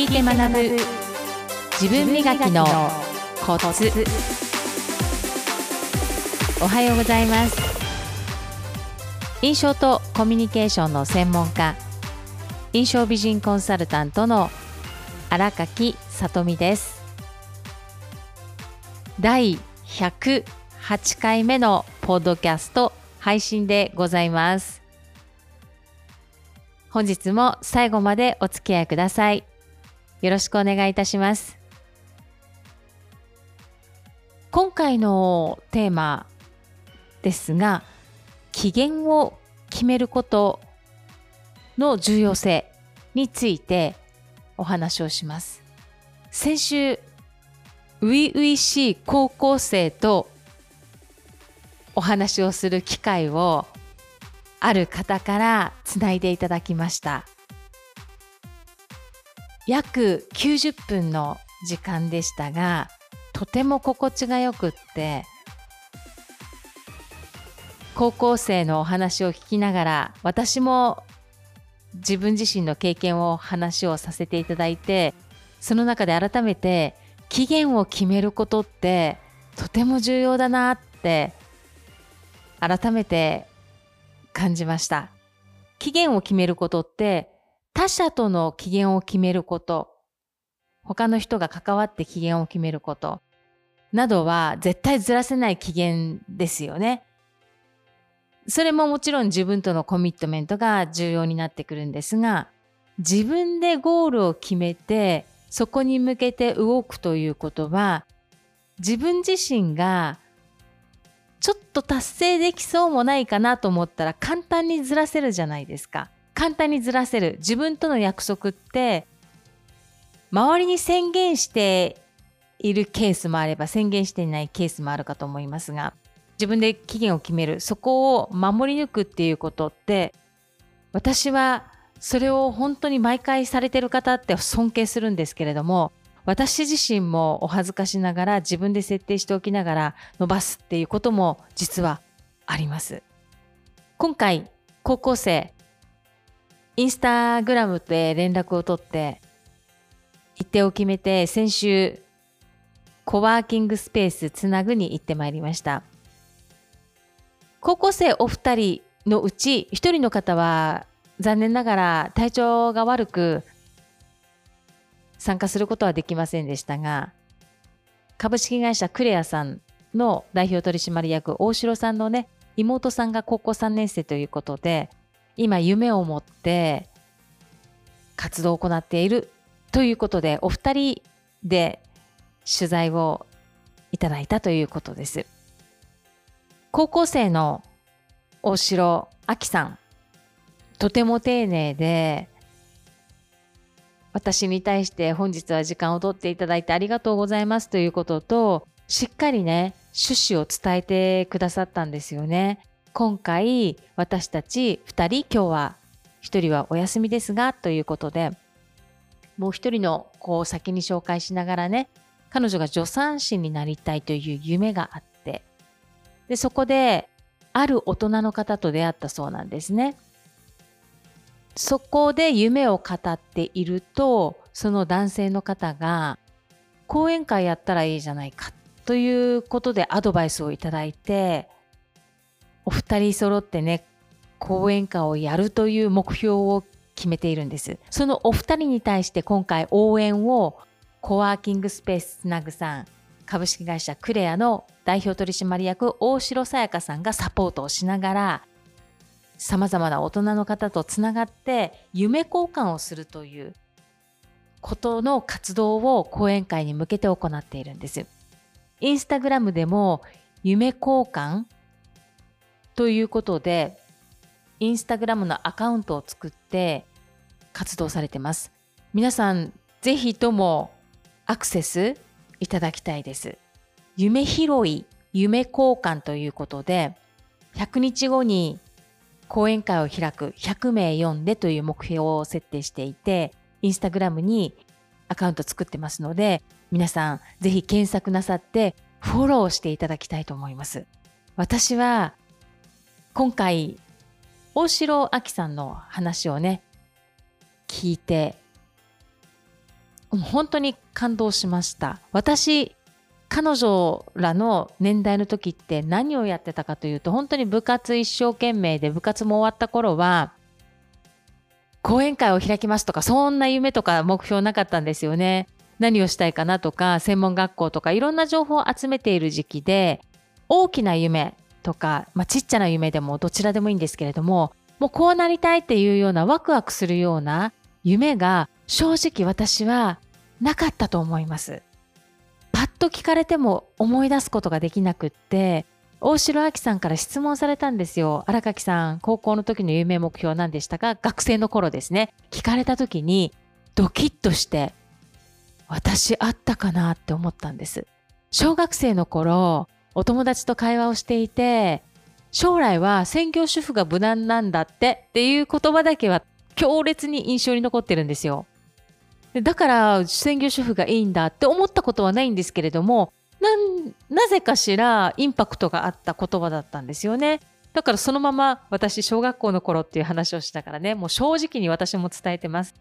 聞いて学ぶ。自分磨きのコツ。おはようございます。印象とコミュニケーションの専門家。印象美人コンサルタントの荒垣さ美です。第108回目のポッドキャスト配信でございます。本日も最後までお付き合いください。よろしくお願いいたします。今回のテーマですが機嫌を決めることの重要性についてお話をします。先週初々しい高校生とお話をする機会をある方からつないでいただきました。約90分の時間でしたがとても心地がよくって高校生のお話を聞きながら私も自分自身の経験を話をさせていただいてその中で改めて期限を決めることってとても重要だなって改めて感じました。期限を決めることって他者との機嫌を決めること、他の人が関わって機嫌を決めること、などは絶対ずらせない機嫌ですよね。それももちろん自分とのコミットメントが重要になってくるんですが、自分でゴールを決めて、そこに向けて動くということは、自分自身がちょっと達成できそうもないかなと思ったら簡単にずらせるじゃないですか。簡単にずらせる自分との約束って周りに宣言しているケースもあれば宣言していないケースもあるかと思いますが自分で期限を決めるそこを守り抜くっていうことって私はそれを本当に毎回されてる方って尊敬するんですけれども私自身もお恥ずかしながら自分で設定しておきながら伸ばすっていうことも実はあります。今回高校生インスタグラムで連絡を取って日程を決めて先週コワーキングスペースつなぐに行ってまいりました。高校生お二人のうち一人の方は残念ながら体調が悪く参加することはできませんでしたが株式会社クレアさんの代表取締役大城さんのね妹さんが高校3年生ということで今夢を持って活動を行っているということでお二人で取材をいただいたということです。高校生の大城亜紀さんとても丁寧で私に対して本日は時間をとっていただいてありがとうございますということとしっかりね趣旨を伝えてくださったんですよね。今回私たち2人今日は1人はお休みですがということでもう1人の子を先に紹介しながらね彼女が助産師になりたいという夢があってでそこである大人の方と出会ったそうなんですね。そこで夢を語っているとその男性の方が講演会やったらいいじゃないかということでアドバイスをいただいてお二人揃ってね講演会をやるという目標を決めているんですそのお二人に対して今回応援をコワーキングスペースつなぐさん株式会社クレアの代表取締役大城さやかさんがサポートをしながらさまざまな大人の方とつながって夢交換をするということの活動を講演会に向けて行っているんです。インスタグラムでも夢交換ということで、インスタグラムのアカウントを作って活動されてます。皆さん、ぜひともアクセスいただきたいです。夢拾い、夢交換ということで、100日後に講演会を開く100名読んでという目標を設定していて、インスタグラムにアカウント作ってますので、皆さんぜひ検索なさってフォローしていただきたいと思います。私は今回、大城亜紀さんの話をね、聞いて、本当に感動しました私彼女らの年代の時って何をやってたかというと本当に部活一生懸命で部活も終わった頃は講演会を開きますとかそんな夢とか目標なかったんですよね。何をしたいかなとか専門学校とかいろんな情報を集めている時期で大きな夢とか、まあ、ちっちゃな夢でもどちらでもいいんですけれどももうこうなりたいっていうようなワクワクするような夢が正直私はなかったと思います。パッと聞かれても思い出すことができなくって大城亜希さんから質問されたんですよ。荒垣さん、高校の時の夢目標何でしたか？学生の頃ですね。聞かれた時にドキッとして私あったかなって思ったんです。小学生の頃、お友達と会話をしていて、将来は専業主婦が無難なんだってっていう言葉だけは強烈に印象に残ってるんですよ。だから専業主婦がいいんだって思ったことはないんですけれどもなぜかしらインパクトがあった言葉だったんですよね。だからそのまま私小学校の頃っていう話をしたからねもう正直に私も伝えてます。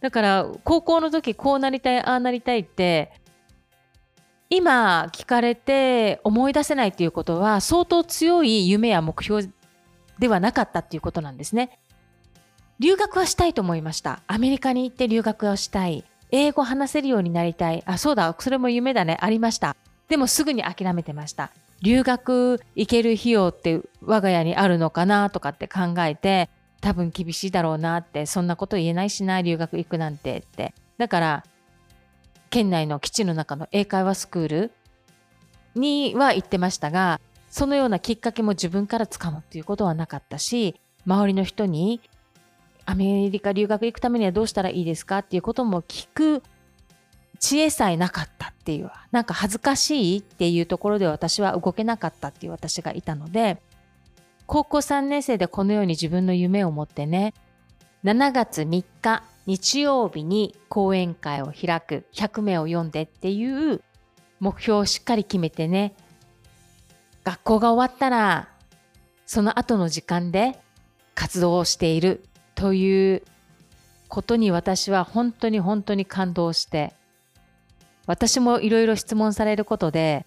だから高校の時こうなりたいああなりたいって今聞かれて思い出せないっていうことは相当強い夢や目標ではなかったっていうことなんですね。留学はしたいと思いました。アメリカに行って留学をしたい。英語話せるようになりたい。あ、そうだ、それも夢だね。ありました。でもすぐに諦めてました。留学行ける費用って我が家にあるのかなとかって考えて、多分厳しいだろうなって、そんなこと言えないしな、留学行くなんてって。だから、県内の基地の中の英会話スクールには行ってましたが、そのようなきっかけも自分からつかむっていうことはなかったし、周りの人にアメリカ留学行くためにはどうしたらいいですかっていうことも聞く知恵さえなかったっていうなんか恥ずかしいっていうところで私は動けなかったっていう私がいたので高校3年生でこのように自分の夢を持ってね7月3日日曜日に講演会を開く100名を読んでっていう目標をしっかり決めてね学校が終わったらその後の時間で活動をしているということに私は本当に本当に感動して私もいろいろ質問されることで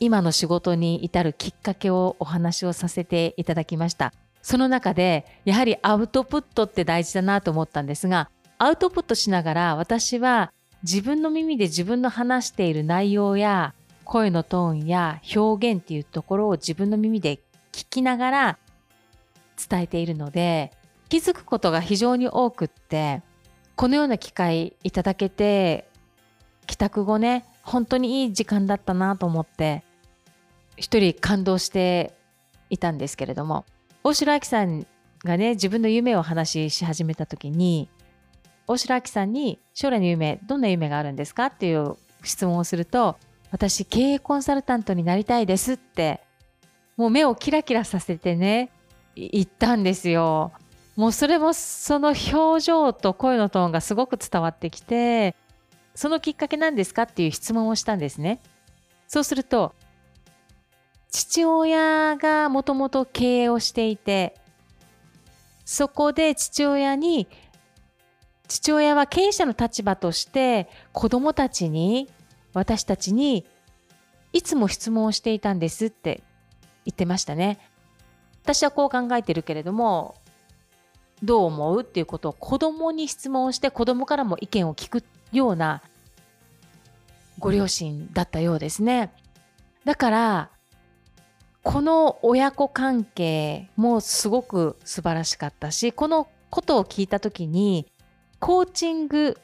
今の仕事に至るきっかけをお話をさせていただきました。その中でやはりアウトプットって大事だなと思ったんですがアウトプットしながら私は自分の耳で自分の話している内容や声のトーンや表現っていうところを自分の耳で聞きながら伝えているので気づくことが非常に多くってこのような機会いただけて帰宅後ね本当にいい時間だったなと思って一人感動していたんですけれども。大城亜希さんがね自分の夢を話し始めた時に大城亜希さんに将来の夢どんな夢があるんですかっていう質問をすると私経営コンサルタントになりたいですってもう目をキラキラさせてね言ったんですよ。もうそれもその表情と声のトーンがすごく伝わってきてそのきっかけなんですかっていう質問をしたんですね。そうすると、父親がもともと経営をしていて、そこで父親に、父親は経営者の立場として子供たちに、私たちにいつも質問をしていたんですって言ってましたね。私はこう考えてるけれども、どう思うっていうことを子供に質問して子供からも意見を聞くようなご両親だったようですね。だからこの親子関係もすごく素晴らしかったしこのことを聞いた時にコーチング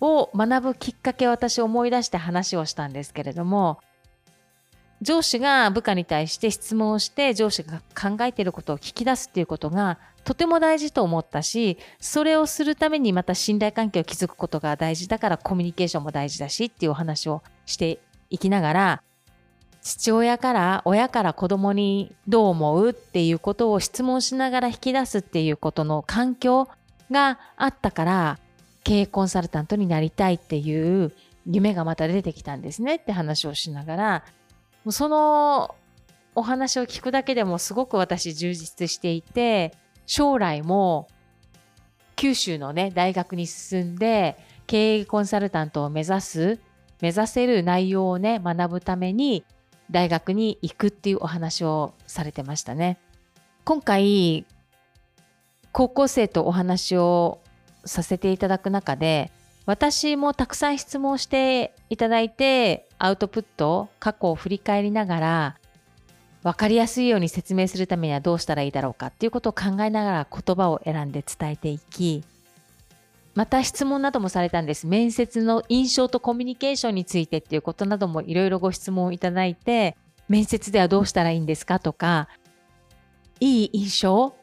を学ぶきっかけを私思い出して話をしたんですけれども上司が部下に対して質問をして上司が考えていることを聞き出すっていうことがとても大事と思ったしそれをするためにまた信頼関係を築くことが大事だからコミュニケーションも大事だしっていうお話をしていきながら父親から親から子供にどう思うっていうことを質問しながら引き出すっていうことの環境があったから経営コンサルタントになりたいっていう夢がまた出てきたんですねって話をしながらもうそのお話を聞くだけでもすごく私充実していて、将来も九州のね、大学に進んで経営コンサルタントを目指す、目指せる内容をね、学ぶために大学に行くっていうお話をされてましたね。今回、高校生とお話をさせていただく中で、私もたくさん質問していただいて、アウトプット、過去を振り返りながら、分かりやすいように説明するためにはどうしたらいいだろうかっていうことを考えながら言葉を選んで伝えていき、また質問などもされたんです。面接の印象とコミュニケーションについてっていうことなどもいろいろご質問をいただいて、面接ではどうしたらいいんですかとか、いい印象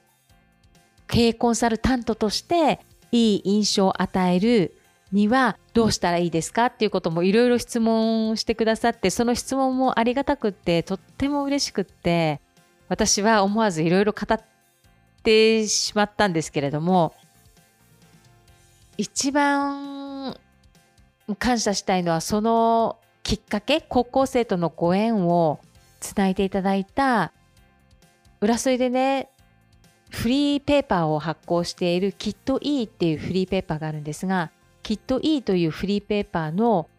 経営コンサルタントとしていい印象を与えるにはどうしたらいいですかっていうこともいろいろ質問してくださって、その質問もありがたくって、とっても嬉しくって、私は思わずいろいろ語ってしまったんですけれども、一番感謝したいのはそのきっかけ高校生とのご縁をつないでいただいた浦添でねフリーペーパーを発行しているきっといいっていうフリーペーパーがあるんですがきっといいというフリーペーパーの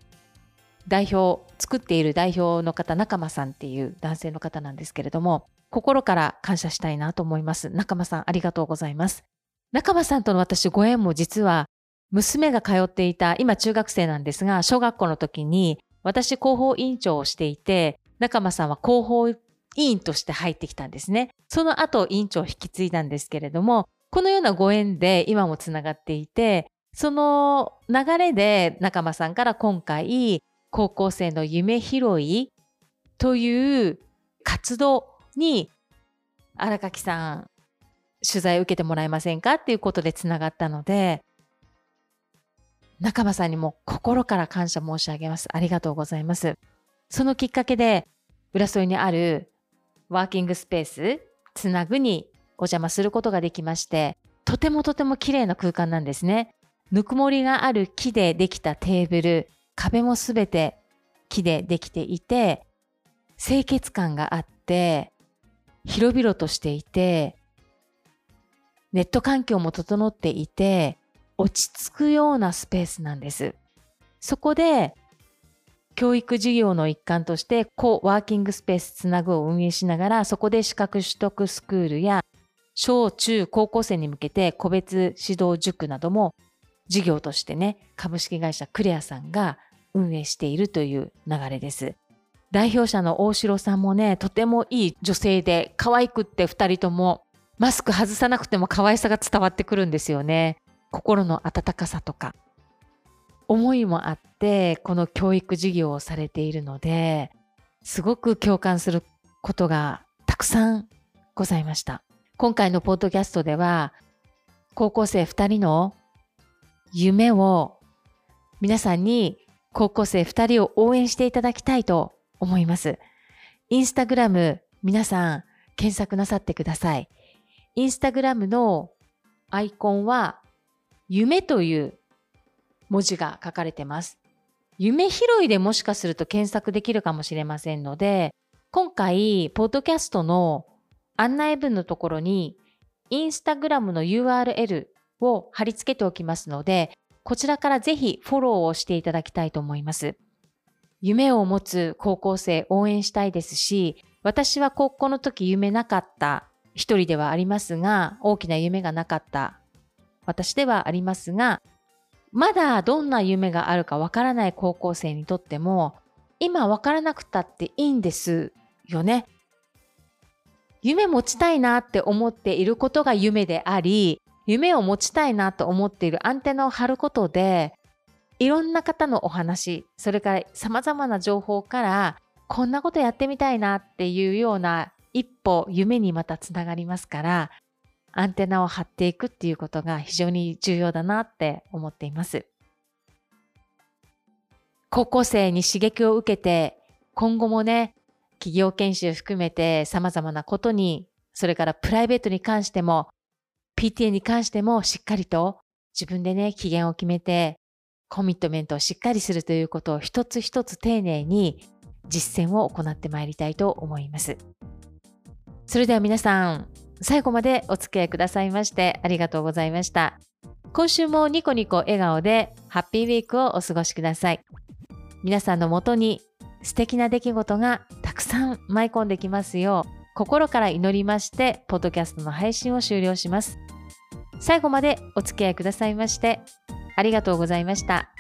代表作っている代表の方仲間さんっていう男性の方なんですけれども心から感謝したいなと思います。仲間さんありがとうございます。仲間さんとの私ご縁も実は娘が通っていた、今中学生なんですが、小学校の時に私広報委員長をしていて、仲間さんは広報委員として入ってきたんですね。その後委員長を引き継いだんですけれども、このようなご縁で今もつながっていて、その流れで仲間さんから今回、高校生の夢拾いという活動に荒垣さん取材を受けてもらえませんかっていうことでつながったので仲間さんにも心から感謝申し上げます。ありがとうございます。そのきっかけで、浦添にあるワーキングスペース、つなぐにお邪魔することができまして、とてもとても綺麗な空間なんですね。ぬくもりがある木でできたテーブル、壁もすべて木でできていて、清潔感があって、広々としていて、ネット環境も整っていて、落ち着くようなスペースなんです。そこで教育事業の一環としてコワーキングスペースつなぐを運営しながらそこで資格取得スクールや小中高校生に向けて個別指導塾なども事業としてね株式会社クレアさんが運営しているという流れです。代表者の大城さんもねとてもいい女性で可愛くって2人ともマスク外さなくても可愛さが伝わってくるんですよね。心の温かさとか思いもあってこの教育事業をされているのですごく共感することがたくさんございました。今回のポッドキャストでは高校生2人の夢を皆さんに高校生2人を応援していただきたいと思います。インスタグラム皆さん検索なさってください。インスタグラムのアイコンは夢という文字が書かれてます。夢拾いでもしかすると検索できるかもしれませんので、今回、ポッドキャストの案内文のところに、インスタグラムの URL を貼り付けておきますので、こちらからぜひフォローをしていただきたいと思います。夢を持つ高校生応援したいですし、私は高校の時夢なかった一人ではありますが、大きな夢がなかった私ではありますが、まだどんな夢があるかわからない高校生にとっても、今わからなくたっていいんですよね。夢持ちたいなって思っていることが夢であり、夢を持ちたいなと思っているアンテナを張ることで、いろんな方のお話、それから様々な情報から、こんなことやってみたいなっていうような一歩夢にまたつながりますから、アンテナを張っていくっていうことが非常に重要だなって思っています。高校生に刺激を受けて、今後もね、企業研修含めて様々なことに、それからプライベートに関しても、PTA に関してもしっかりと自分でね、機嫌を決めて、コミットメントをしっかりするということを一つ一つ丁寧に実践を行ってまいりたいと思います。それでは皆さん、最後までお付き合いくださいましてありがとうございました。今週もニコニコ笑顔でハッピーウィークをお過ごしください。皆さんのもとに素敵な出来事がたくさん舞い込んできますよう心から祈りましてポッドキャストの配信を終了します。最後までお付き合いくださいましてありがとうございました。